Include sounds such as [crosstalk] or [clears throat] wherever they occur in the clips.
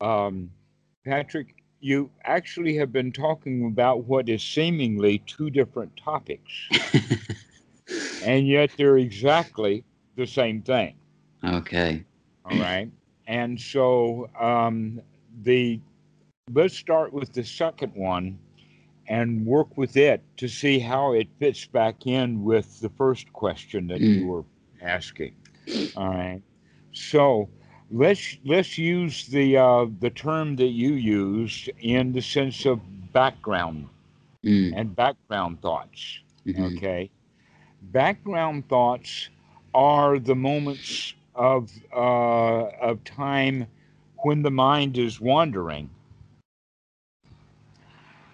um, Patrick, you actually have been talking about what is seemingly two different topics, [laughs] and yet they're exactly the same thing. Okay. All right. And so um, the let's start with the second one and work with it to see how it fits back in with the first question that Mm. you were asking. All right. So let's let's use the uh, the term that you used in the sense of background Mm, and background thoughts. mhm, Okay. Background thoughts are the moments of uh, of time when the mind is wandering,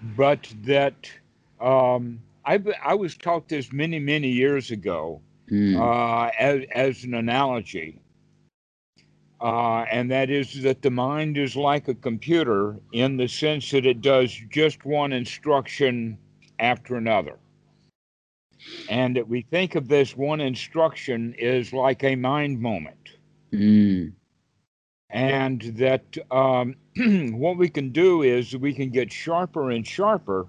but that um, I I was taught this many many years ago mm, uh, as as an analogy. Uh, and that is that the mind is like a computer in the sense that it does just one instruction after another. And that we think of this one instruction is like a mind moment. mm, And that um, [clears throat] what we can do is we can get sharper and sharper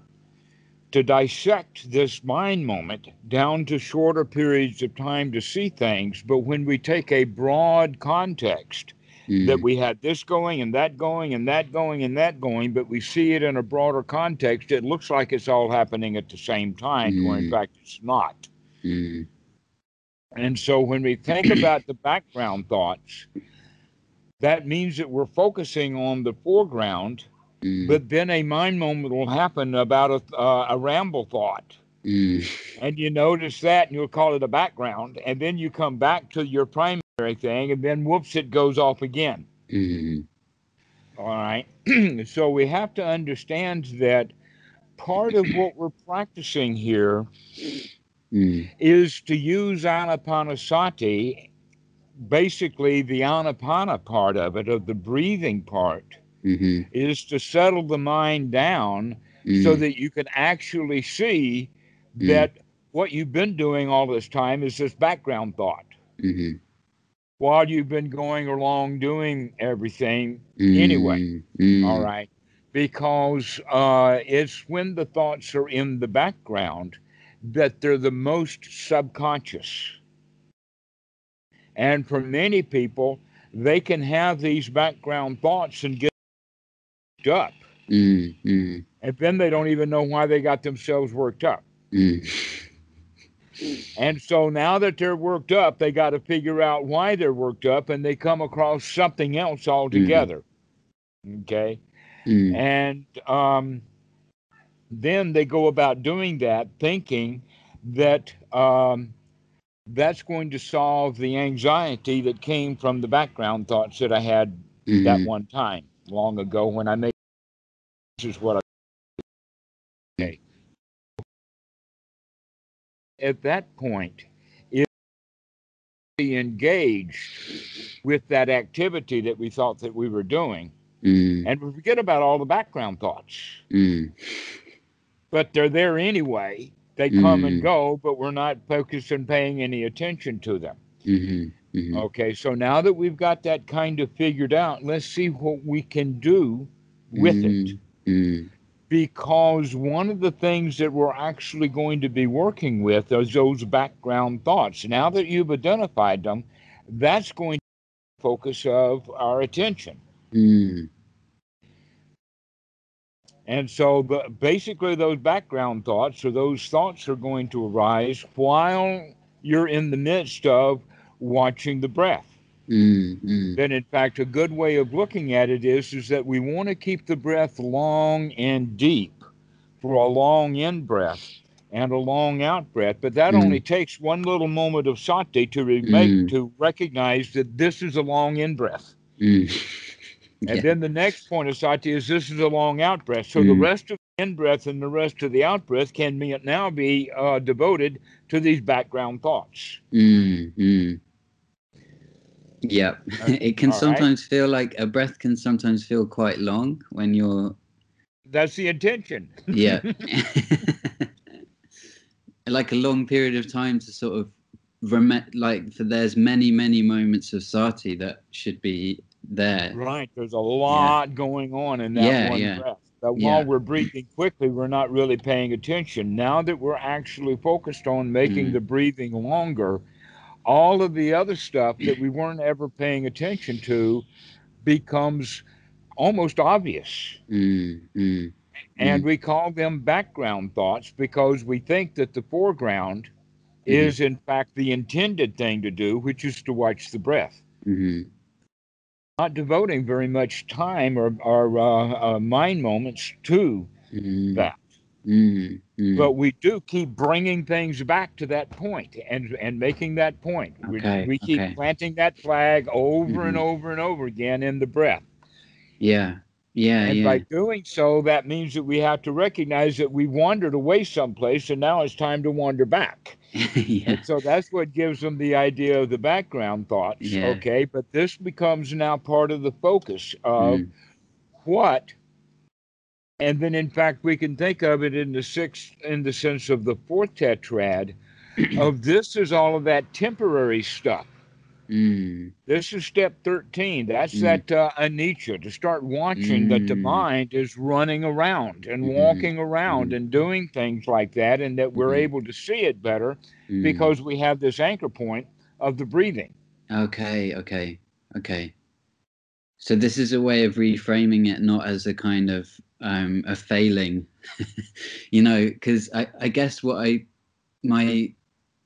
to dissect this mind moment down to shorter periods of time to see things. But when we take a broad context, mm, that we had this going and that going and that going and that going, but we see it in a broader context, it looks like it's all happening at the same time, where in Mm. fact it's not. mm, And so when we think about the background thoughts, that means that we're focusing on the foreground, mm, but then a mind moment will happen about a, uh, a ramble thought. mm, And you notice that and you'll call it a background. And then you come back to your primary thing, and then whoops, it goes off again. mm, All right. [clears throat] so we have to understand that part of what we're [clears throat] practicing here mm, is to use anapanasati, basically the anapana part of it, of the breathing part, mhm, is to settle the mind down so mm, that you can actually see Mm. that what you've been doing all this time is this background thought. mhm, While you've been going along doing everything Anyway, mm, mm, All right. Because uh, it's when the thoughts are in the background that they're the most subconscious. And for many people, they can have these background thoughts and get up. mm, mm, And then they don't even know why they got themselves worked up. mm, And so now that they're worked up, they got to figure out why they're worked up and they come across something else altogether. Okay. mm, And um, then they go about doing that thinking that um, that's going to solve the anxiety that came from the background thoughts that I had that one time long ago when I made is what I okay. At that point, if we engaged with that activity that we thought that we were doing, mm, and we forget about all the background thoughts. mm, but they're there anyway. They come Mm. and go, but we're not focused and paying any attention to them. mhm, mhm, Okay, so now that we've got that kind of figured out, let's see what we can do with it. Mm, Because one of the things that we're actually going to be working with is those background thoughts. Now that you've identified them, that's going to be the focus of our attention. mm, And so, the, basically, those background thoughts or those thoughts are going to arise while you're in the midst of watching the breath. Mm, mm, Then, in fact, a good way of looking at it is, is that we want to keep the breath long and deep for a long in breath and a long out breath. But that Mm. only takes one little moment of sati to re- make Mm. to recognize that this is a long in breath. mm. [laughs] And then the next point of sati is this is a long out breath. So the Mm. rest of the in breath and the rest of the out breath can be, now be uh, devoted to these background thoughts. Yeah, [laughs] it can all right. sometimes feel like a breath can sometimes feel quite long when you're That's the intention. yeah [laughs] [laughs] like a long period of time to sort of rem- like for there's many many moments of sati that should be there. Right. There's a lot going on in that Yeah, one yeah. breath. That Yeah. while we're breathing quickly, we're not really paying attention. Now that we're actually focused on making Mm. the breathing longer, all of the other stuff that we weren't ever paying attention to becomes almost obvious. Mm, mm, And we call them background thoughts because we think that the foreground Mhm. is, in fact, the intended thing to do, which is to watch the breath. mhm, Not devoting very much time or, or uh, uh, mind moments to mm, that. Mm, mm. But we do keep bringing things back to that point and, and making that point. We- Okay, We, keep okay. planting that flag over and Mhm. over and over again in the breath. yeah, yeah, And yeah. by doing so, that means that we have to recognize that we wandered away someplace and now it's time to wander back. [laughs] yeah. So that's what gives them the idea of the background thoughts. Yeah. Okay. But this becomes now part of the focus of Mm, what. And then, in fact, we can think of it in the sixth, in the sense of the fourth tetrad, [clears throat] of this is all of that temporary stuff. mm, This is step 13. That's Mm. that uh, anicca, to start watching that the Mm. mind is running around and Mhm. walking around Mhm. and doing things like that, and that we're Mhm. able to see it better mm. because we have this anchor point of the breathing. Okay, okay, okay. So this is a way of reframing it, not as a kind of um, a failing, [laughs] you know, because I, I guess what I my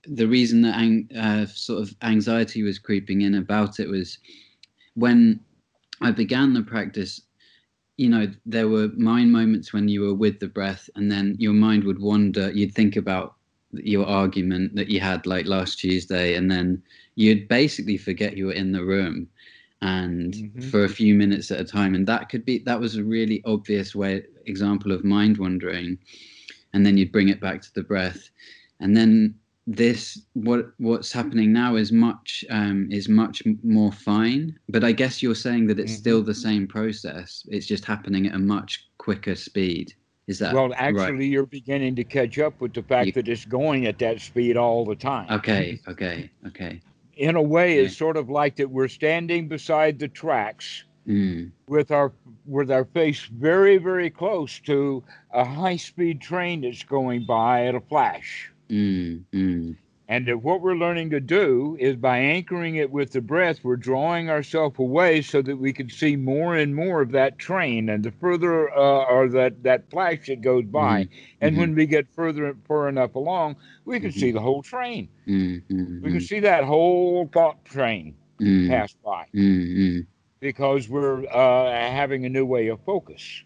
the reason that ang- uh, sort of anxiety was creeping in about it was when I began the practice. You know, there were mind moments when you were with the breath, and then your mind would wander. You'd think about your argument that you had like last Tuesday, and then you'd basically forget you were in the room and Mhm. for a few minutes at a time. And that could be that was a really obvious way example of mind wandering. And then you'd bring it back to the breath. And then this what what's happening now is much um, is much more fine. But i guess you're saying that it's still the same process. It's just happening at a much quicker speed. Is that well, actually, you're beginning to catch up with the fact You- that it's going at that speed all the time. okay okay okay In a way, it's sort of like that we're standing beside the tracks mm, with our with our face very, very close to a high-speed train that's going by at a flash. mm, mm, And that what we're learning to do is by anchoring it with the breath, we're drawing ourselves away so that we can see more and more of that train. And the further, uh, or that, that flash that goes by. And mhm. when we get further and far enough along, we can Mhm. see the whole train. mm, mm, We can see that whole thought train mm, pass by because we're uh, having a new way of focus.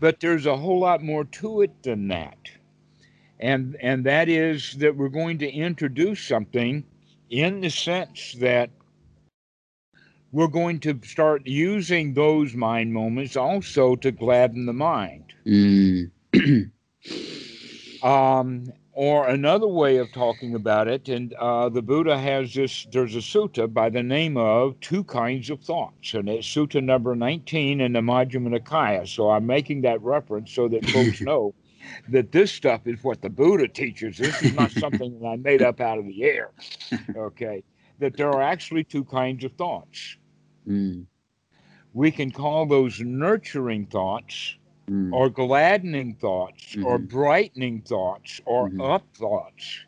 But there's a whole lot more to it than that. And and that is that we're going to introduce something in the sense that we're going to start using those mind moments also to gladden the mind. Mm. [clears throat] Um, or another way of talking about it, and uh, the Buddha has this, there's a sutta by the name of Two Kinds of Thoughts, and it's sutta number 19 in the Majjhima Nikaya. So I'm making that reference so that folks [laughs] know that this stuff is what the Buddha teaches. This is not [laughs] something that I made up out of the air. Okay. That there are actually two kinds of thoughts. Mm, We can call those nurturing thoughts mm, or gladdening thoughts or Mhm. brightening thoughts or Mhm. up thoughts.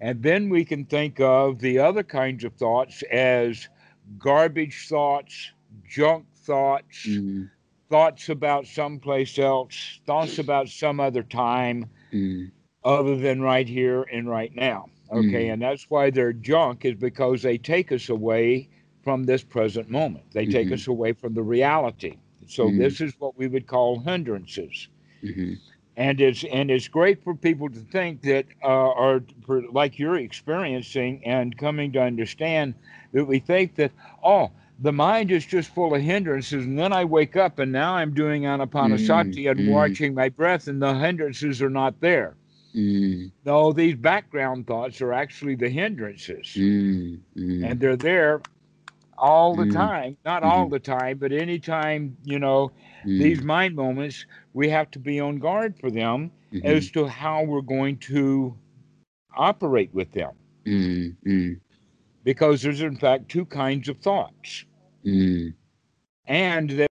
And then we can think of the other kinds of thoughts as garbage thoughts, junk thoughts, mm, thoughts about someplace else, thoughts about some other time mm, other than right here and right now. Okay. Mhm. And that's why they're junk, is because they take us away from this present moment. They take Mhm. us away from the reality. So Mhm. this is what we would call hindrances mhm, and it's and it's great for people to think that uh, for, like you're experiencing and coming to understand that we think that oh the mind is just full of hindrances and then i wake up and now i'm doing anapanasati and mm. watching my breath and the hindrances are not there. Mm, no these background thoughts are actually the hindrances. Mm, mm, and they're there all the Mm. time not all the time but anytime you know mm, these mind moments we have to be on guard for them mhm, as to how we're going to operate with them. Mm, mm, because there's in fact two kinds of thoughts Mm. And they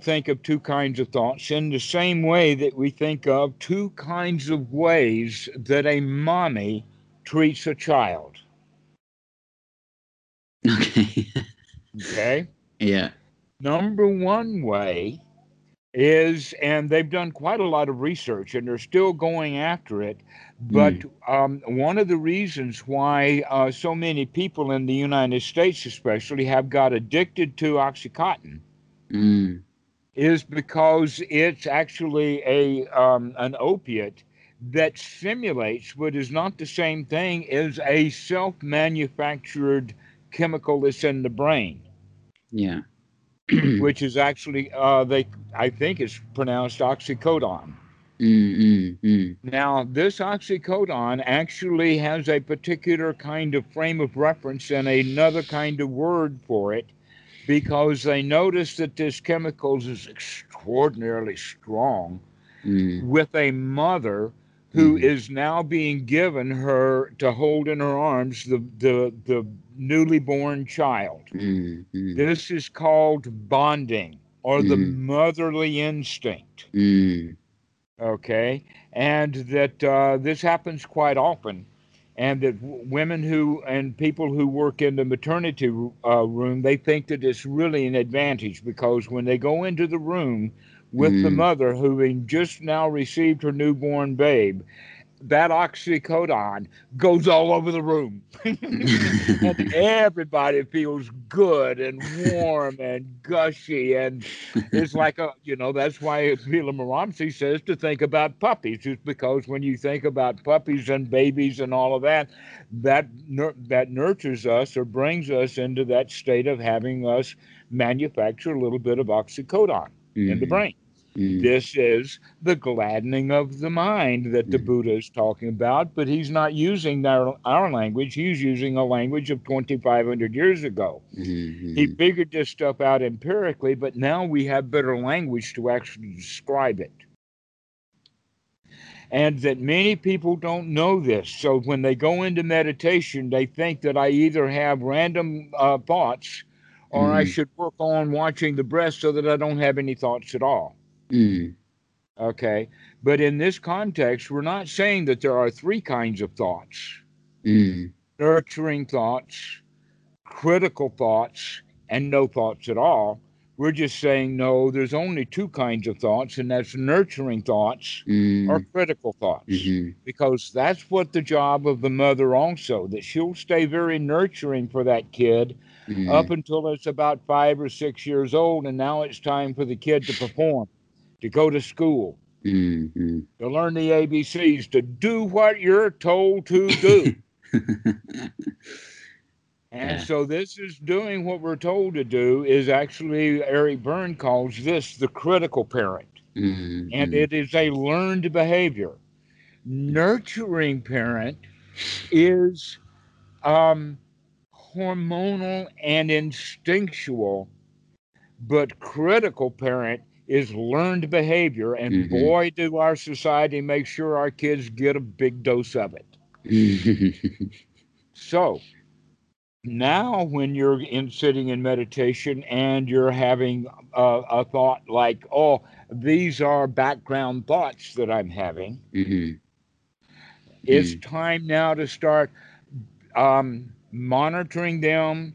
think of two kinds of thoughts in the same way that we think of two kinds of ways that a mommy treats a child. Okay. Okay. [laughs] yeah. Number one way is, and they've done quite a lot of research and they're still going after it. But um, one of the reasons why uh, so many people in the United States, especially, have got addicted to Oxycontin Mm. is because it's actually a um, an opiate that simulates what is not the same thing as a self-manufactured chemical that's in the brain, Yeah. which is actually uh, they I think it's pronounced oxycodone. Mm, mm, mm. Now, this oxycodone actually has a particular kind of frame of reference and another kind of word for it because they noticed that this chemical is extraordinarily strong Mm. with a mother who Mhm. is now being given her to hold in her arms the, the, the newly born child. Mm, mm, This is called bonding or the motherly instinct. Okay and that uh, this happens quite often and that w- women who and people who work in the maternity uh, room they think that it's really an advantage because when they go into the room with the Mm. mother who just now received her newborn babe that oxycodone goes all over the room. [laughs] And everybody feels good and warm and gushy and it's like a you know that's why Vimalaramsi says to think about puppies. Is because when you think about puppies and babies and all of that that nur- that nurtures us or brings us into that state of having us manufacture a little bit of oxycodone in the mm, brain mm, this is the gladdening of the mind that the. Buddha is talking about, but he's not using our, our language. He's using a language of 2,500 years ago. mm, He mm, figured this stuff out empirically, but now we have better language to actually describe it. And that many people don't know this. So when they go into meditation, they think that I either have random uh, thoughts or I Mhm. should work on watching the breath so that I don't have any thoughts at all. Mm, Okay. But in this context, we're not saying that there are three kinds of thoughts. Mm, nurturing thoughts, critical thoughts, and no thoughts at all. We're just saying, no, there's only two kinds of thoughts, and that's nurturing thoughts mm, or critical thoughts. mhm, Because that's what the job of the mother also, that she'll stay very nurturing for that kid mm, up until it's about five or six years old, and now it's time for the kid to perform, to go to school, mm, mm. to learn the ABCs, to do what you're told to do. [laughs] And Yeah. so this is doing what we're told to do is actually Eric Berne calls this the critical parent. Mm, And it is a learned behavior. Nurturing parent is um, hormonal and instinctual, but critical parent is learned behavior. And Mhm. boy, do our society make sure our kids get a big dose of it. [laughs] So now, when you're in sitting in meditation and you're having a, a thought like, "Oh, these are background thoughts that I'm having," Mhm, it's time now to start um, monitoring them,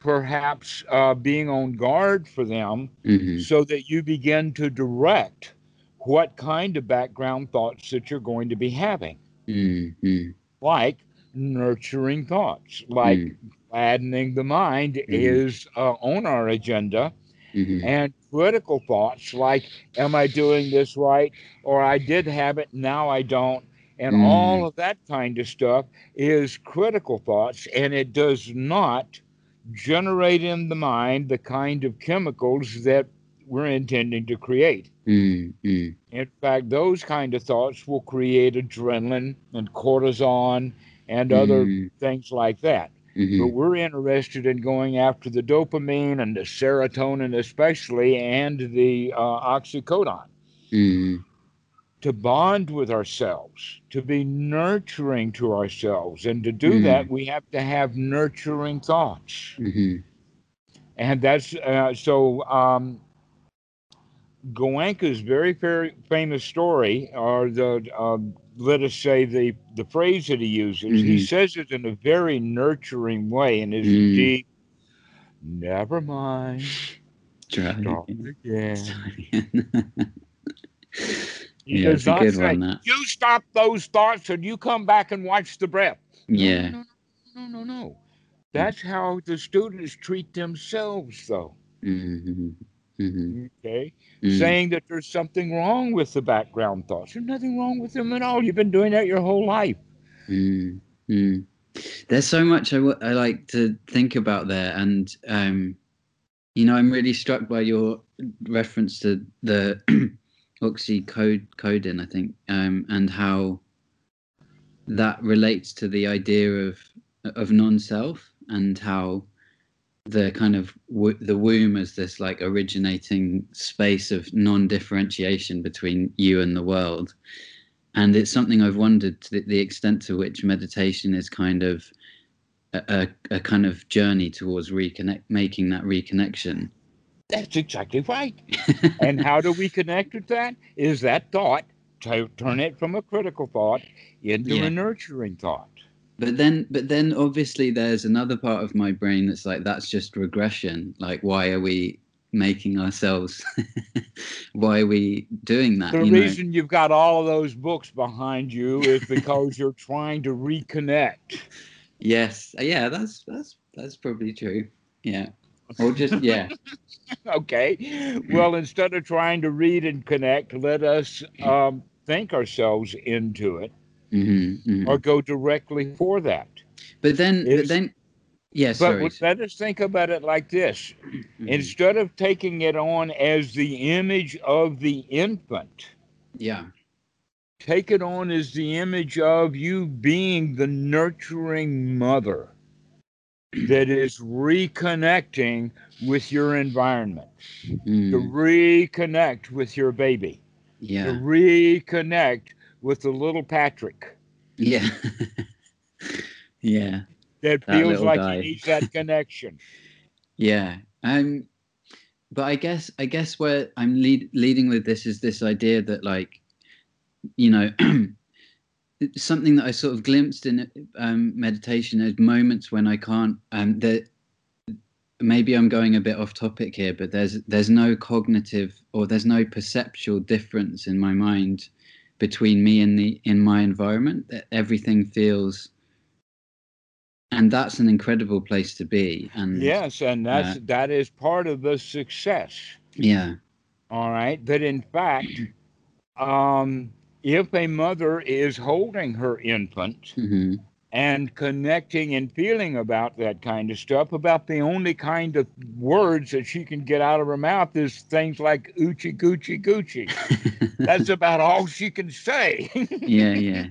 perhaps uh, being on guard for them, mhm, so that you begin to direct what kind of background thoughts that you're going to be having, mm, mm, like nurturing thoughts, like mm, gladdening the mind Mhm. is uh, on our agenda. Mhm, and critical thoughts like am i doing this right? or i did have it now i don't. and Mm. all of that kind of stuff is critical thoughts and it does not generate in the mind the kind of chemicals that we're intending to create. Mm, mm, in fact those kind of thoughts will create adrenaline and cortisone and other mm, things like that. But mhm, we're interested in going after the dopamine and the serotonin, especially, and the uh, oxycodone. Mm, to bond with ourselves, to be nurturing to ourselves. And to do Mm. that, we have to have nurturing thoughts. mhm, and that's uh, so. Um, Goenka's very, very famous story, or the uh, let us say the the phrase that he uses, mm-hmm. he says it in a very nurturing way, and is mm. deep. Never mind. Try again. [laughs] yeah, it's a good say, one. That. You stop those thoughts, and you come back and watch the breath. Yeah. No, no, no, no. no. That's how the students treat themselves, though. Mm-hmm. Mm-hmm. Okay, mm-hmm. saying that there's something wrong with the background thoughts. There's nothing wrong with them at all. You've been doing that your whole life. Mm-hmm. There's so much I, w- I like to think about there, and um, you know, I'm really struck by your reference to the [clears throat] oxycodone, I think, um, and how that relates to the idea of of non-self and how the kind of w- the womb as this like originating space of non-differentiation between you and the world. And it's something i've wondered to the, the extent to which meditation is kind of a, a, a kind of journey towards reconnect making that reconnection that's exactly right. [laughs] And how do we connect with that? Is that thought to turn it from a critical thought into yeah. a nurturing thought. But then but then obviously there's another part of my brain that's like that's just regression. Like why are we making ourselves [laughs] why are we doing that the you reason know? you've got all of those books behind you is because you're trying to reconnect. [laughs] Yes. Yeah that's that's that's probably true. Yeah or just yeah [laughs] okay well instead of trying to read and connect let us um, think ourselves into it mm-hmm, mm-hmm. or go directly for that. But then, it's, but then, yes. but sorry. let us think about it like this: mm-hmm. instead of taking it on as the image of the infant, yeah, take it on as the image of you being the nurturing mother that is reconnecting with your environment, mm. to reconnect with your baby, yeah. to reconnect with the little Patrick. Yeah. [laughs] yeah. That feels like guy. he needs that connection. [laughs] yeah. Um but I guess I guess where I'm lead, leading with this is this idea that like you know [clears throat] something that I sort of glimpsed in um, meditation is moments when I can't um that maybe I'm going a bit off topic here but there's there's no cognitive or there's no perceptual difference in my mind between me and the in my environment. That everything feels and that's an incredible place to be and yes and that's uh, that is part of the success. Yeah. All right that in fact um if a mother is holding her infant mm-hmm and connecting and feeling about that kind of stuff. About the only kind of words that she can get out of her mouth is things like "oochie goochie goochie." [laughs] That's about all she can say. yeah, yeah.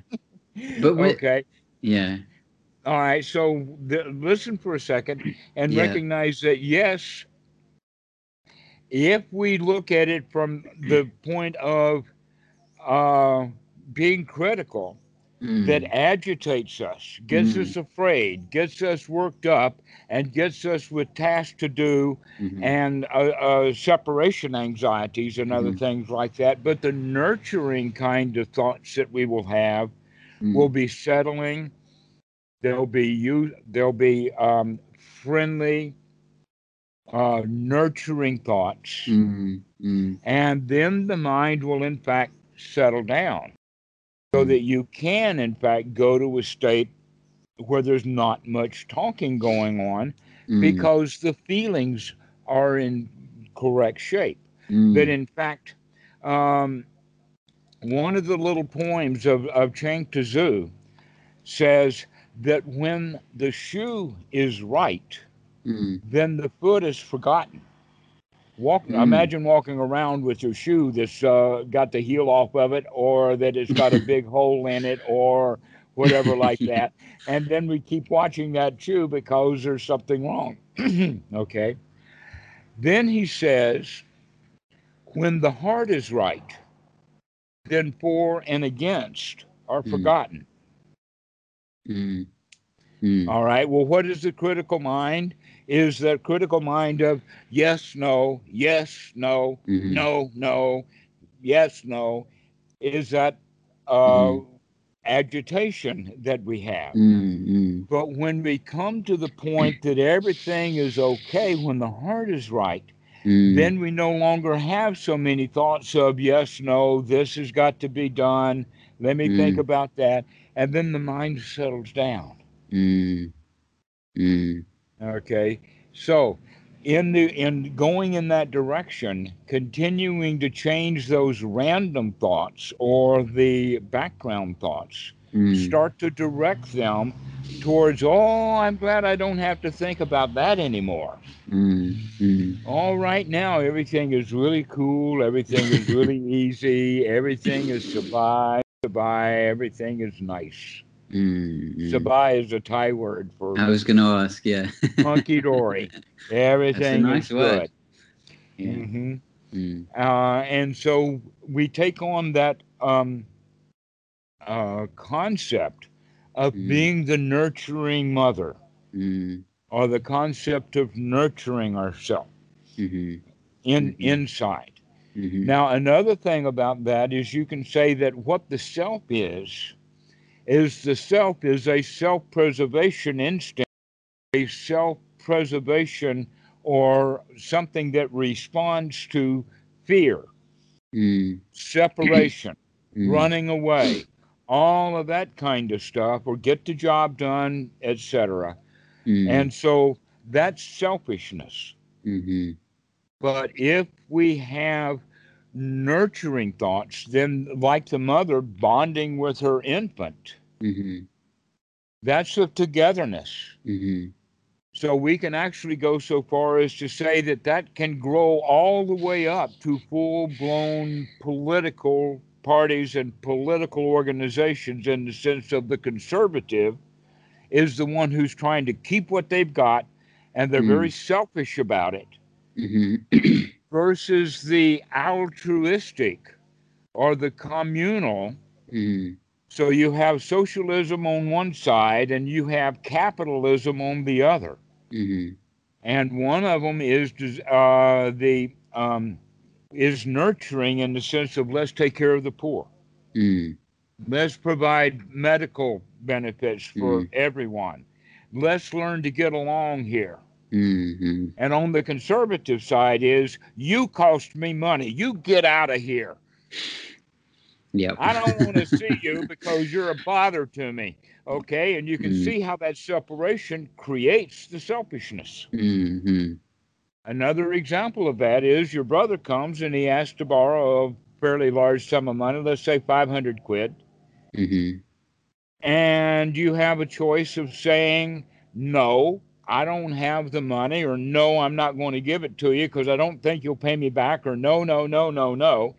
But okay, yeah. All right. So the, listen for a second and yeah. recognize that yes, if we look at it from the point of uh, being critical mm. that agitates us, gets mm. us afraid, gets us worked up, and gets us with tasks to do mm-hmm. and uh, uh, separation anxieties and other mm-hmm. things like that. But the nurturing kind of thoughts that we will have mm. will be settling. They'll be you. They'll be um, friendly, uh, nurturing thoughts, mm-hmm. and then the mind will, in fact, settle down so that you can, in fact, go to a state where there's not much talking going on mm. because the feelings are in correct shape. Mm. That, in fact, um, one of the little poems of, of Chuang Tzu says that when the shoe is right, mm. then the foot is forgotten. Walk, mm. Imagine walking around with your shoe that's uh, got the heel off of it, or that it's got a [laughs] big hole in it, or whatever like [laughs] that. And then we keep watching that shoe because there's something wrong. [clears throat] okay. Then he says, when the heart is right, then for and against are mm. forgotten. Mm. Mm. All right. Well, what is the critical mind? Is the critical mind of yes, no, yes, no, Mhm. no, no, yes, no. Is that uh, Mhm. agitation that we have? Mm, mm, But when we come to the point that everything is okay, when the heart is right, mm, then we no longer have so many thoughts of yes, no, this has got to be done. Let me think Mm. about that. And then the mind settles down. mm, mm, Okay. So in the in going in that direction, continuing to change those random thoughts or the background thoughts, mm, start to direct them towards, oh, I'm glad I don't have to think about that anymore. mm, mm, All right now, everything is really cool. Everything is really [laughs] easy. Everything is sabai, sabai. Everything is nice. Mm, mm. Sabai is a Thai word for I was going to ask, yeah. hunky dory. [laughs] Everything nice is word. good. yeah. hmm Mm, Uh, and so we take on that um, uh, concept of Mm. being the nurturing mother, mm, or the concept of nurturing ourselves mhm, in Mhm. inside. mhm, Now, another thing about that is you can say that what the self is, is the self is a self preservation instinct, a self preservation or something that responds to fear, mm, separation, [clears throat] mm, running away, all of that kind of stuff, or get the job done, etc. mm, And so that's selfishness. mhm, But if we have nurturing thoughts, then like the mother bonding with her infant, mhm, that's the togetherness. mhm, So we can actually go so far as to say that that can grow all the way up to full blown political parties and political organizations in the sense of the conservative is the one who's trying to keep what they've got and they're Mm. very selfish about it. mhm, [clears throat] versus the altruistic or the communal. mhm, So you have socialism on one side and you have capitalism on the other. mhm, And one of them is uh, the um, is nurturing in the sense of let's take care of the poor. mm, Let's provide medical benefits for Mm. everyone. Let's learn to get along here. mhm, And on the conservative side is you cost me money. You get out of here. Yep. I don't want to see [laughs] you because you're a bother to me. Okay. And you can Mm. see how that separation creates the selfishness. Mhm, Another example of that is your brother comes and he asks to borrow a fairly large sum of money, let's say 500 quid. mhm, And you have a choice of saying, no, I don't have the money, or no, I'm not going to give it to you because I don't think you'll pay me back, or no, no, no, no, no.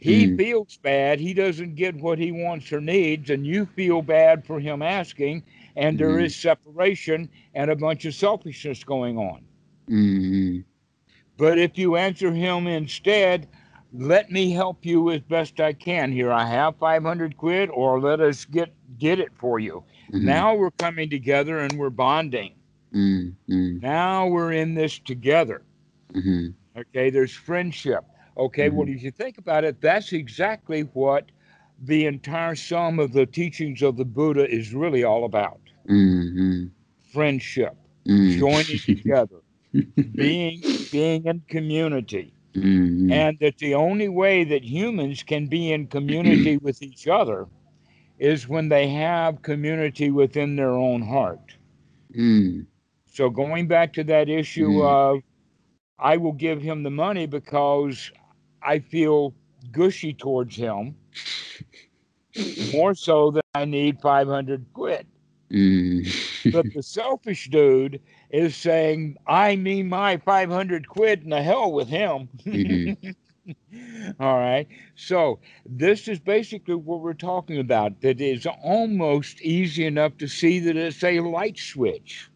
He Mm. feels bad. He doesn't get what he wants or needs, and you feel bad for him asking, and there Mhm. is separation and a bunch of selfishness going on. mhm, But if you answer him instead, let me help you as best I can. Here I have 500 quid, or let us get get it for you. mhm, Now we're coming together and we're bonding. mm, mm, Now we're in this together. mhm, Okay, there's friendship. Okay, well, if you think about it, that's exactly what the entire sum of the teachings of the Buddha is really all about mhm, friendship, mm. joining [laughs] together, being, [laughs] being in community. Mhm, And that the only way that humans can be in community [clears throat] with each other is when they have community within their own heart. mm, So going back to that issue Mhm. of I will give him the money because I feel gushy towards him [laughs] more so than I need 500 quid. mm. But the selfish dude is saying, I need my 500 quid and the hell with him. Mhm. [laughs] All right. So this is basically what we're talking about. That is almost easy enough to see that it's a light switch.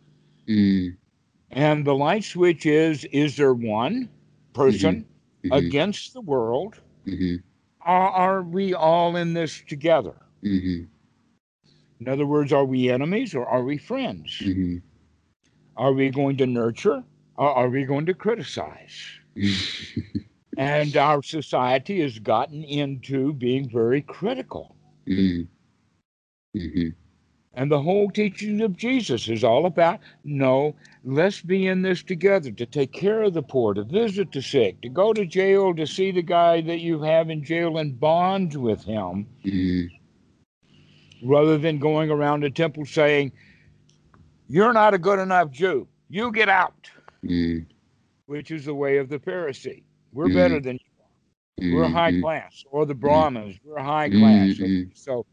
Mm, And the light switch is is there one person mhm, against the world? mhm, Or are we all in this together? mhm, In other words, are we enemies or are we friends? hmm Are we going to nurture or are we going to criticize? [laughs] And our society has gotten into being very critical. mm hmm And the whole teaching of Jesus is all about no, let's be in this together to take care of the poor, to visit the sick, to go to jail, to see the guy that you have in jail and bond with him, mm rather than going around the temple saying, You're not a good enough Jew. You get out, mm which is the way of the Pharisee. We're better than you. We're high mm class, or the Brahmins, we're high class. Mhm. So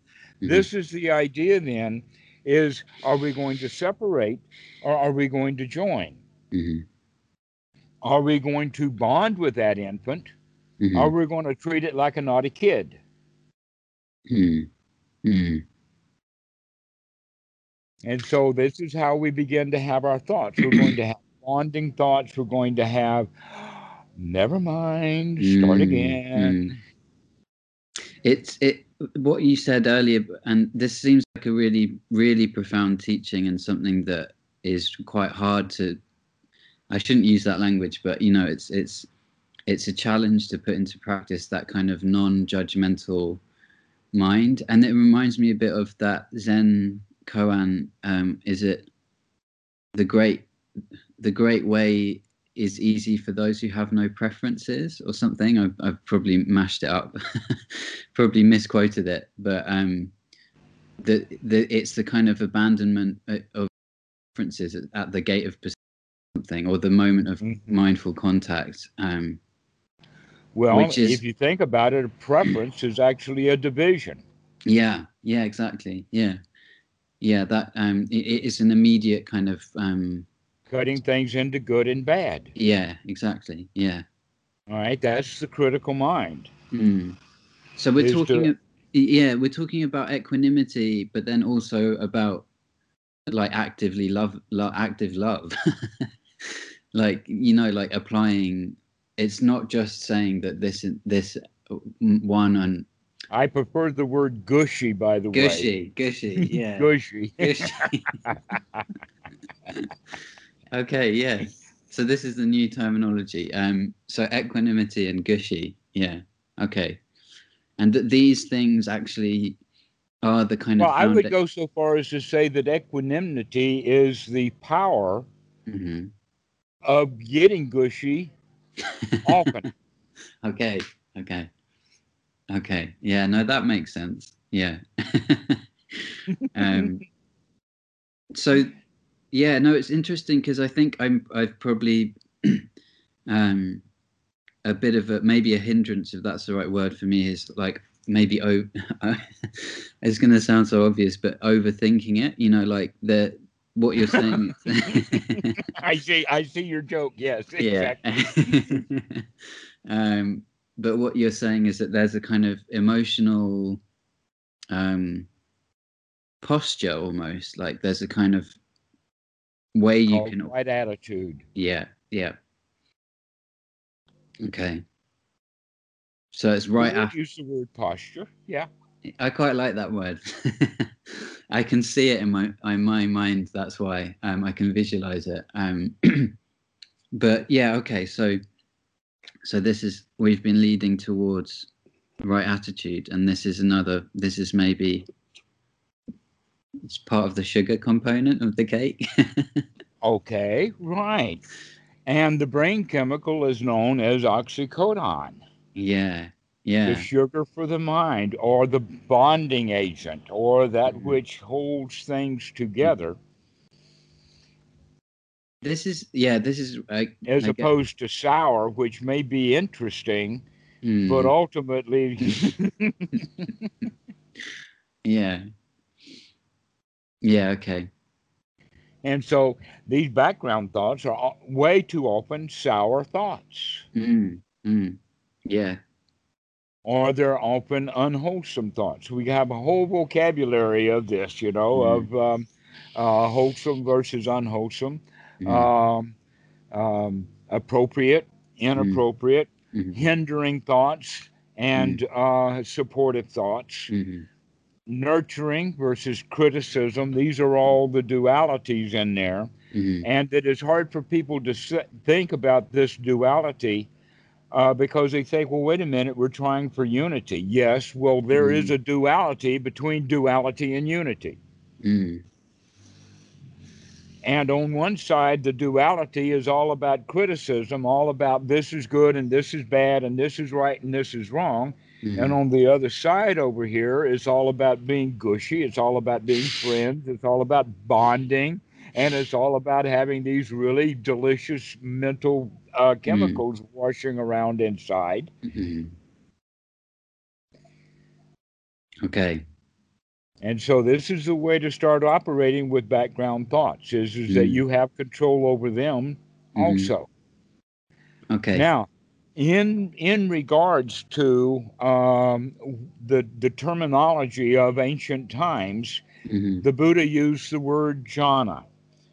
Mhm. this is the idea then is are we going to separate or are we going to join? Mhm. Are we going to bond with that infant? Mhm. Are we going to treat it like a naughty kid? Mm. Mm. And so this is how we begin to have our thoughts. We're going to have [clears throat] bonding thoughts. We're going to have, never mind, start Mm, again. It's it what you said earlier, and this seems like a really, really profound teaching and something that is quite hard to. I shouldn't use that language, but you know, it's it's it's a challenge to put into practice that kind of non-judgmental mind, and it reminds me a bit of that Zen koan. Um, is it the great the great way is easy for those who have no preferences or something. I've, I've probably mashed it up, [laughs] probably misquoted it, but um, the, the it's the kind of abandonment uh, of preferences at, at the gate of something or the moment of Mhm. mindful contact. Um, Well, is- if you think about it, a preference is actually a division. yeah, yeah, exactly. Yeah, yeah. That um, it, it's an immediate kind of um, cutting things into good and bad. yeah, exactly. Yeah. All right, that's the critical mind. Mm. So we're talking, to- yeah, we're talking about equanimity, but then also about like actively love, lo- active love, [laughs] like you know, like applying. It's not just saying that this this one and I prefer the word gushy, by the way. gushy, gushy, yeah, [laughs] gushy. gushy. [laughs] okay, yeah. So this is the new terminology. Um, so equanimity and gushy, yeah. Okay, and th- these things actually are the kind Well, of. Well, I would go so far as to say that equanimity is the power Mhm. of getting gushy [laughs] often. okay, okay, okay. Yeah, no, that makes sense. Yeah. [laughs] um, [laughs] so, yeah, no, it's interesting because I think I'm I've probably [clears throat] um, a bit of a maybe a hindrance, if that's the right word for me, is like maybe oh, [laughs] it's going to sound so obvious, but overthinking it. You know, like the what you're saying. [laughs] [laughs] I see. I see your joke. Yes, yeah exactly. um but what you're saying is that there's a kind of emotional um posture almost like there's a kind of way you can right attitude. yeah yeah okay so it's right after use the word posture. Yeah. i quite like that word [laughs] i can see it in my in my mind that's why um i can visualize it um [clears throat] but yeah okay so so this is we've been leading towards right attitude and this is another this is maybe it's part of the sugar component of the cake [laughs] Okay. Right. And the brain chemical is known as oxycodone, yeah yeah the sugar for the mind, or the bonding agent, or that Mhm. which holds things together, this is yeah this is I, as I opposed to sour, which may be interesting, Hmm, but ultimately, [laughs] [laughs] yeah yeah okay and so these background thoughts are way too often sour thoughts, mm, mm, yeah or they're often unwholesome thoughts. We have a whole vocabulary of this, you know, Mhm. of um, uh, wholesome versus unwholesome. mhm, um, um, appropriate, inappropriate, mhm, hindering thoughts, and uh, supportive thoughts. Nurturing versus criticism. These are all the dualities in there. mhm, And it is hard for people to s- think about this duality uh, because they think, well, wait a minute, we're trying for unity. Yes, well, there is a duality between duality and unity. mm, And on one side, the duality is all about criticism, all about this is good and this is bad and this is right and this is wrong. And mhm, on the other side over here, it's all about being gushy. It's all about being friends. It's all about bonding. And it's all about having these really delicious mental uh, chemicals washing around inside. mhm. Okay. And so this is the way to start operating with background thoughts is, is that Mm. you have control over them Mhm. also. Okay. Now, in in regards to um, the the terminology of ancient times, mhm, the Buddha used the word jhana.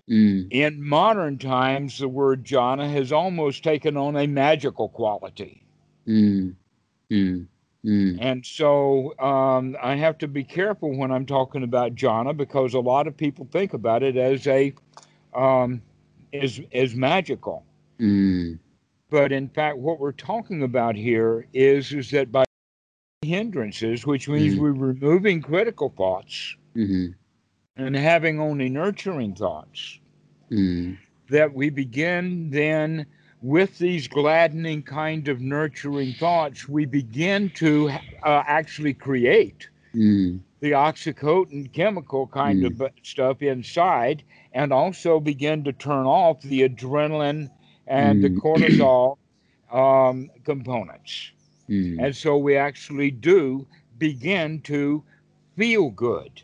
mm, In modern times, the word jhana has almost taken on a magical quality. mm, mm, mm, And so um, I have to be careful when I'm talking about jhana because a lot of people think about it as a um, as, as magical. Mm, But in fact, what we're talking about here is, is that by hindrances, which means Mm. we're removing critical thoughts mhm, and having only nurturing thoughts, mm, that we begin then with these gladdening kind of nurturing thoughts, we begin to uh, actually create mm, the oxytocin chemical kind of stuff inside and also begin to turn off the adrenaline and the Mm. cortisol [clears throat] um, components. mm, And so we actually do begin to feel good.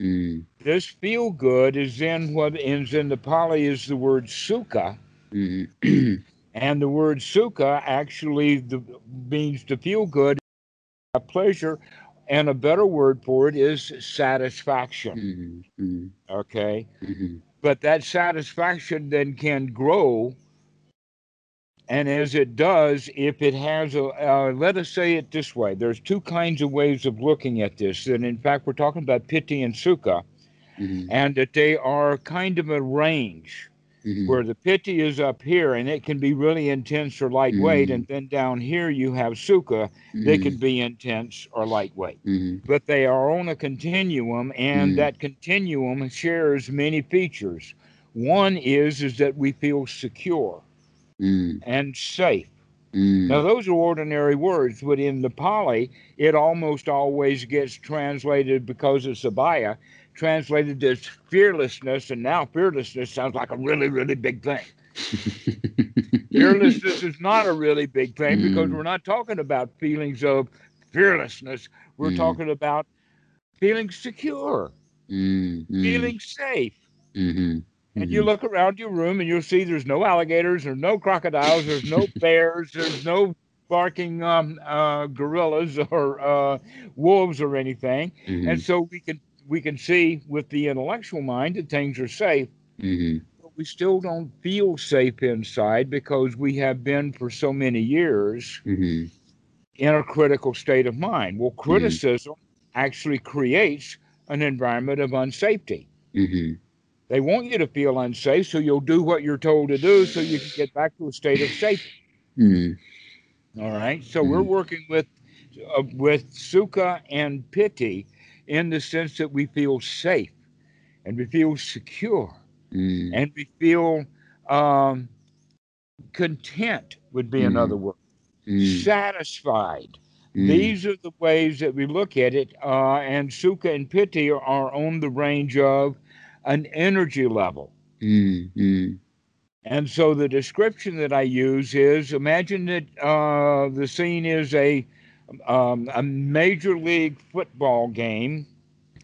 mm, This feel good is in what is in the Pali is the word sukha, mm, [clears throat] and the word sukha actually the, means to feel good, a pleasure, and a better word for it is satisfaction. mm, mm, Okay, mhm, but that satisfaction then can grow. And as it does, if it has a, uh, let us say it this way, there's two kinds of ways of looking at this. And in fact, we're talking about piti and sukha, mhm, and that they are kind of a range mhm, where the piti is up here and it can be really intense or lightweight. Mm. And then down here you have sukha, they mhm, can be intense or lightweight. mhm, But they are on a continuum, and Mm. that continuum shares many features. One is is that we feel secure mm, and safe. mm, Now those are ordinary words, but in the Pali, it almost always gets translated because of Sabaya, translated as fearlessness, and now fearlessness sounds like a really, really big thing. [laughs] Fearlessness is not a really big thing because Mm. we're not talking about feelings of fearlessness. We're Mm. talking about feeling secure, mm, mm, feeling safe. mhm, And you mhm, look around your room and you'll see there's no alligators, there's no crocodiles, there's no [laughs] bears, there's no barking um, uh, gorillas or uh, wolves or anything. mhm, And so we can we can see with the intellectual mind that things are safe, mhm, but we still don't feel safe inside because we have been for so many years mhm, in a critical state of mind. Well, criticism actually creates an environment of unsafety. They want you to feel unsafe, so you'll do what you're told to do so you can get back to a state of safety. mm, All right. So we're Mhm. working with uh, with sukha and piti in the sense that we feel safe and we feel secure mm, and we feel um, content would be Mhm. another word. mm, Satisfied. mm, These are the ways that we look at it, uh, and sukha and piti are, are on the range of an energy level. mm, mm, And so the description that I use is imagine that uh, the scene is a um, a major league football game,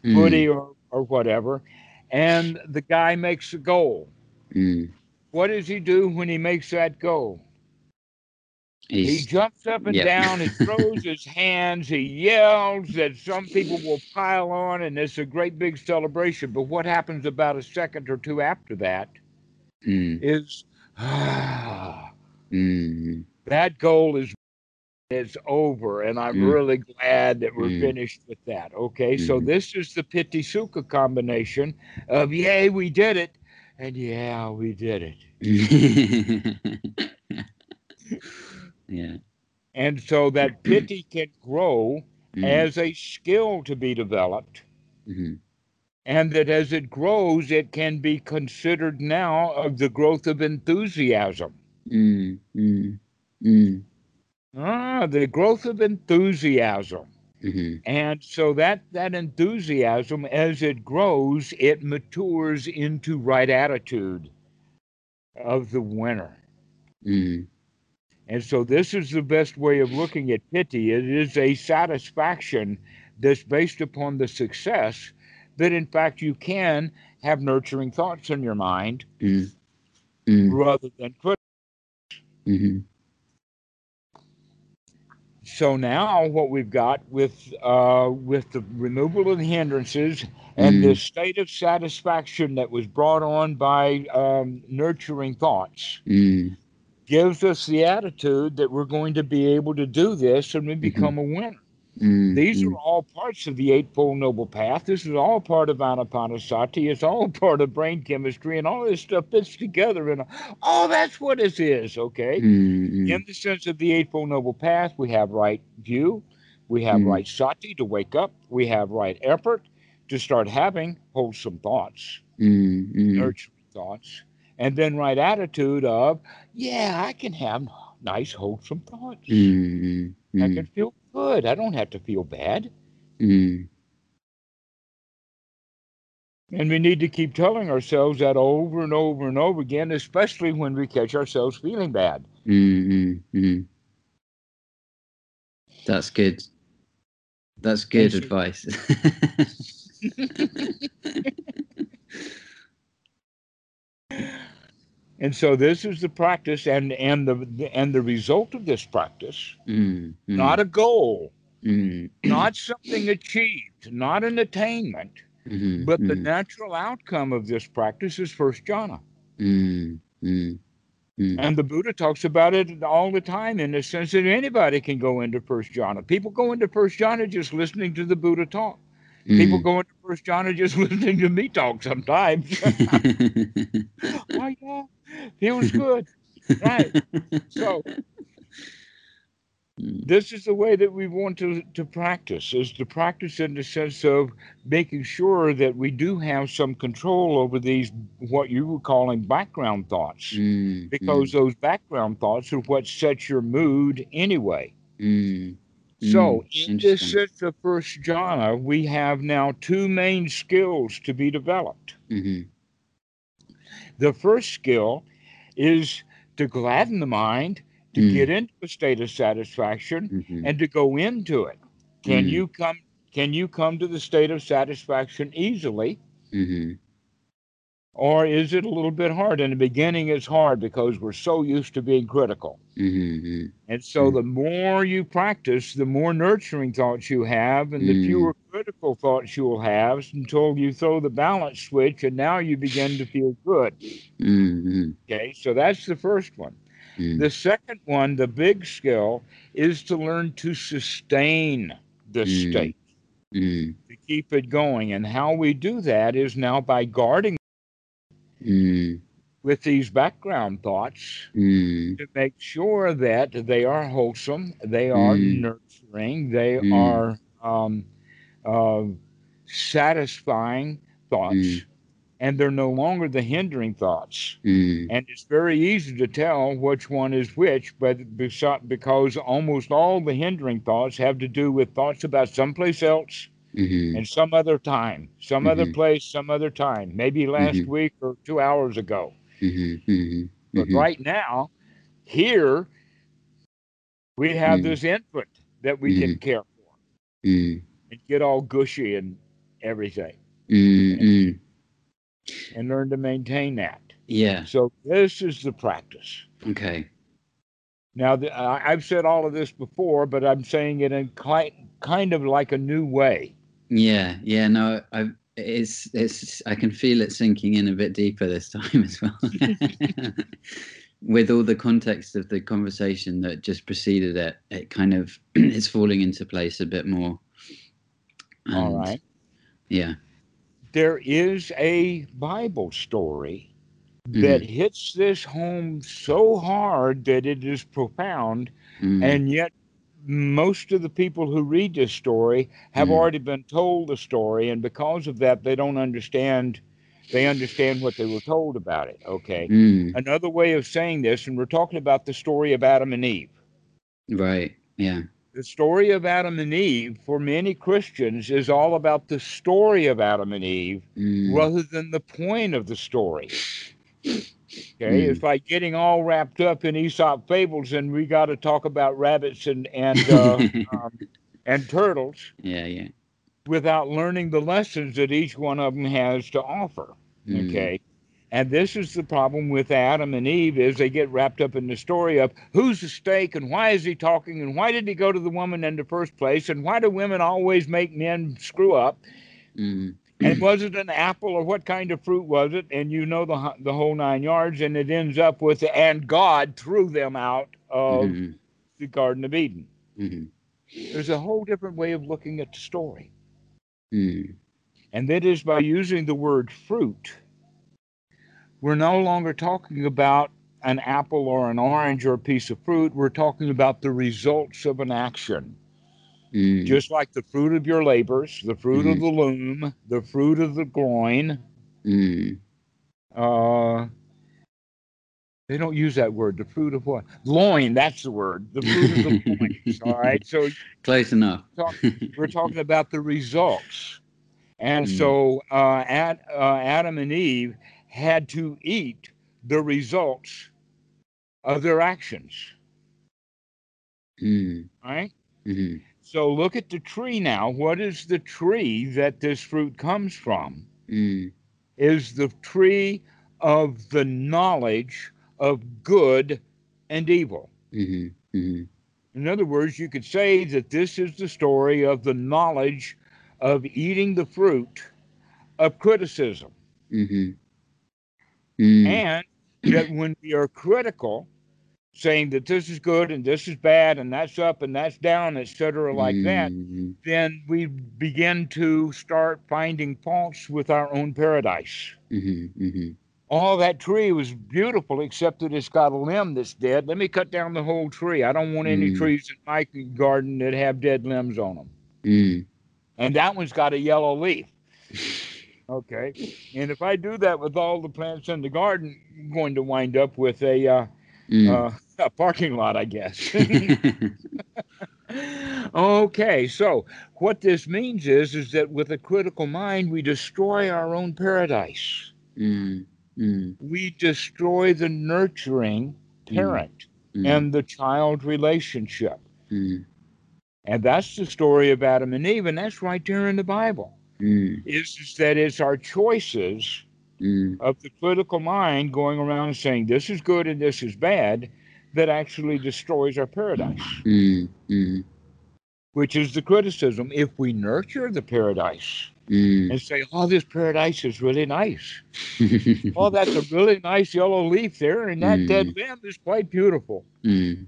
mm, footy or, or whatever, and the guy makes a goal. mm. What does he do when he makes that goal? He jumps up and Yep. down, he throws his hands, he yells that some people will pile on, and it's a great big celebration. But what happens about a second or two after that mm, is ah, [sighs] mm, that goal is it's over and i'm Mm. really glad that we're Mm. finished with that okay so Mhm. this is the piti sukha combination of yay we did it and yeah we did it [laughs] [laughs] yeah. and so that [clears throat] piti can grow Mm, as a skill to be developed. Mhm, and that as it grows it can be considered now of the growth of enthusiasm. Mm, mm, mm, ah the growth of enthusiasm. Mhm, And so that that enthusiasm, as it grows, it matures into right attitude of the winner. mm, And so this is the best way of looking at piti. It is a satisfaction that's based upon the success that in fact you can have nurturing thoughts in your mind mm, mm, rather than critical. mhm, So now what we've got with uh, with the removal of the hindrances and Mm. this state of satisfaction that was brought on by um, nurturing thoughts mm, gives us the attitude that we're going to be able to do this and we become a winner. mm, These are all parts of the Eightfold Noble Path. This is all part of Anapanasati. It's all part of brain chemistry, and all this stuff fits together. And oh, that's what this is, okay? mm, mm, In the sense of the Eightfold Noble Path, we have right view, we have Mm. right sati to wake up, we have right effort to start having wholesome thoughts, mm, mm, nurturing thoughts, and then right attitude of, yeah, I can have nice, wholesome thoughts. mm, I mm, can feel good. I don't have to feel bad. mm, And we need to keep telling ourselves that over and over and over again, especially when we catch ourselves feeling bad. mm, mm, mm. That's good. That's good advice. [laughs] [laughs] [laughs] And so this is the practice and and the and the result of this practice, Mm, mm, not a goal, mm, not something achieved, not an attainment, mhm, but the mm, natural outcome of this practice is first jhana. mm, And the Buddha talks about it all the time in the sense that anybody can go into first jhana. People go into first jhana just listening to the Buddha talk. People mm. go into first jhana just [laughs] listening to me talk sometimes. [laughs] [laughs] oh yeah, feels good. Right. So Mm, this is the way that we want to, to practice is to practice in the sense of making sure that we do have some control over these what you were calling background thoughts. Mm, because those background thoughts are what sets your mood anyway. Mm, so Mm, in this sense of first jhana we have now two main skills to be developed. Mhm, the first skill is to gladden the mind to Mm. get into a state of satisfaction mhm, and to go into it. Can Mm. you come can you come to the state of satisfaction easily mhm, or is it a little bit hard? In the beginning it's hard because we're so used to being critical. mhm, mhm, And so Mm. the more you practice, the more nurturing thoughts you have and the Mm. fewer critical thoughts you will have until you throw the balance switch and now you begin to feel good. mhm, Okay? So that's the first one. mm, The second one, the big skill, is to learn to sustain the Mm. state. mm, to keep it going. And how we do that is now by guarding mm, with these background thoughts mm, to make sure that they are wholesome, they are Mm. nurturing, they Mm. are um, uh, satisfying thoughts, Mm. and they're no longer the hindering thoughts. mm, And it's very easy to tell which one is which, but because almost all the hindering thoughts have to do with thoughts about someplace else mhm, and some other time, some other Mhm. place, some other time, maybe last Mhm. week or two hours ago. mhm, mhm, But mhm, right now, here, we have Mhm. this input that we can care for mm, and get all gushy and everything mm, mm. and learn to maintain that. Yeah. So, this is the practice. Okay. Now, the, I've said all of this before, but I'm saying it in ki- kind of like a new way. Yeah. Yeah. No, I. It's. It's. I can feel it sinking in a bit deeper this [laughs] time as well. [laughs] with all the context of the conversation that just preceded it, it kind of [clears throat] it's falling into place a bit more. All And, right. Yeah. There is a Bible story that hits this home so hard that it is profound, Mm, and yet most of the people who read this story have Mm. already been told the story, and because of that, they don't understand. They understand what they were told about it. Okay. mm, Another way of saying this, and we're talking about the story of Adam and Eve. right. Yeah. The story of Adam and Eve, for many Christians, is all about the story of Adam and Eve Mm, rather than the point of the story. Okay, Mm. it's like getting all wrapped up in Aesop fables, and we got to talk about rabbits and and uh, [laughs] um, and turtles yeah. Yeah. without learning the lessons that each one of them has to offer. Mm, Okay, and this is the problem with Adam and Eve is they get wrapped up in the story of who's the stake and why is he talking and why did he go to the woman in the first place and why do women always make men screw up mm, and [clears throat] was it an apple or what kind of fruit was it? And you know the the whole nine yards and it ends up with and god threw them out of mhm, the garden of eden. Mhm, there's a whole different way of looking at the story. Mm, and that is by using the word fruit we're no longer talking about an apple or an orange or a piece of fruit. We're talking about the results of an action mm, just like the fruit of your labors the fruit of Mhm. the loom the fruit of the groin mm, Uh, they don't use that word. The fruit of what? Loin. That's the word. The fruit of the [laughs] loins. All right. So Close enough. we're talking about the results, and Mm. so uh, Ad, uh, Adam and Eve had to eat the results of their actions. Mm, All right. mhm, So look at the tree now. What is the tree that this fruit comes from? mm, Is the tree of the knowledge of good and evil. mhm, mhm, In other words, you could say that this is the story of the knowledge of eating the fruit of criticism. mhm, mm, And that when we are critical, saying that this is good and this is bad and that's up and that's down, etc., like that, mhm, then we begin to start finding faults with our own paradise. mhm, mhm, Oh, that tree was beautiful, except that it's got a limb that's dead. Let me cut down the whole tree. I don't want any Mm. trees in my garden that have dead limbs on them. mm, and that one's got a yellow leaf. [laughs] Okay, and if I do that with all the plants in the garden, I'm going to wind up with a uh, mm. uh, [laughs] a parking lot, I guess. [laughs] okay, so what this means is is that with a critical mind, we destroy our own paradise. Mm, mm, We destroy the nurturing parent mm, and the child relationship. mm, And that's the story of Adam and Eve, and that's right there in the Bible. mm, is, is that it's our choices mm, of the critical mind going around and saying this is good and this is bad that actually destroys our paradise, mm, mm, which is the criticism. If we nurture the paradise mm. and say, oh, this paradise is really nice. [laughs] Oh, that's a really nice yellow leaf there, and that dead limb is quite beautiful. Mm,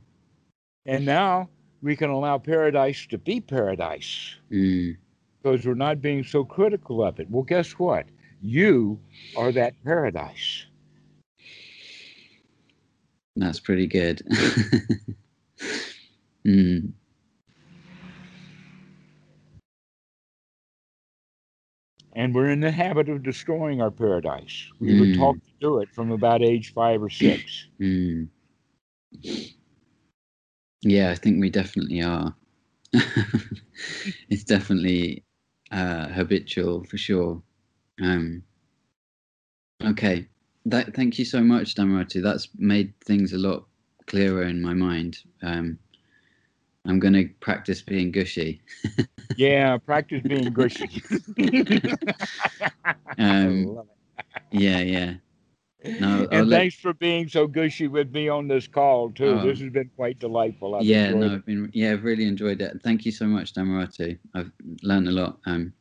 And now we can allow paradise to be paradise mm. because we're not being so critical of it. Well, guess what? You are that paradise. That's pretty good. [laughs] mm, and we're in the habit of destroying our paradise. We were Mm. taught to do it from about age five or six. [clears throat] mm. Yeah, I think we definitely are. [laughs] it's definitely uh, habitual for sure. Um, okay, that, thank you so much, Dhammarato. That's made things a lot clearer in my mind. Um, I'm going to practice being gushy. [laughs] Yeah, practice being gushy. [laughs] [laughs] Um, yeah, yeah. No, I'll and let- thanks for being so gushy with me on this call too. Oh. This has been quite delightful. I've yeah, no. I've been yeah, I've really enjoyed it. Thank you so much, Dhammarato. I've learned a lot. Um,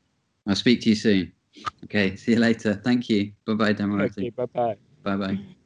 I'll speak to you soon. Okay, see you later. Thank you. Bye bye. Okay, bye bye. Bye bye.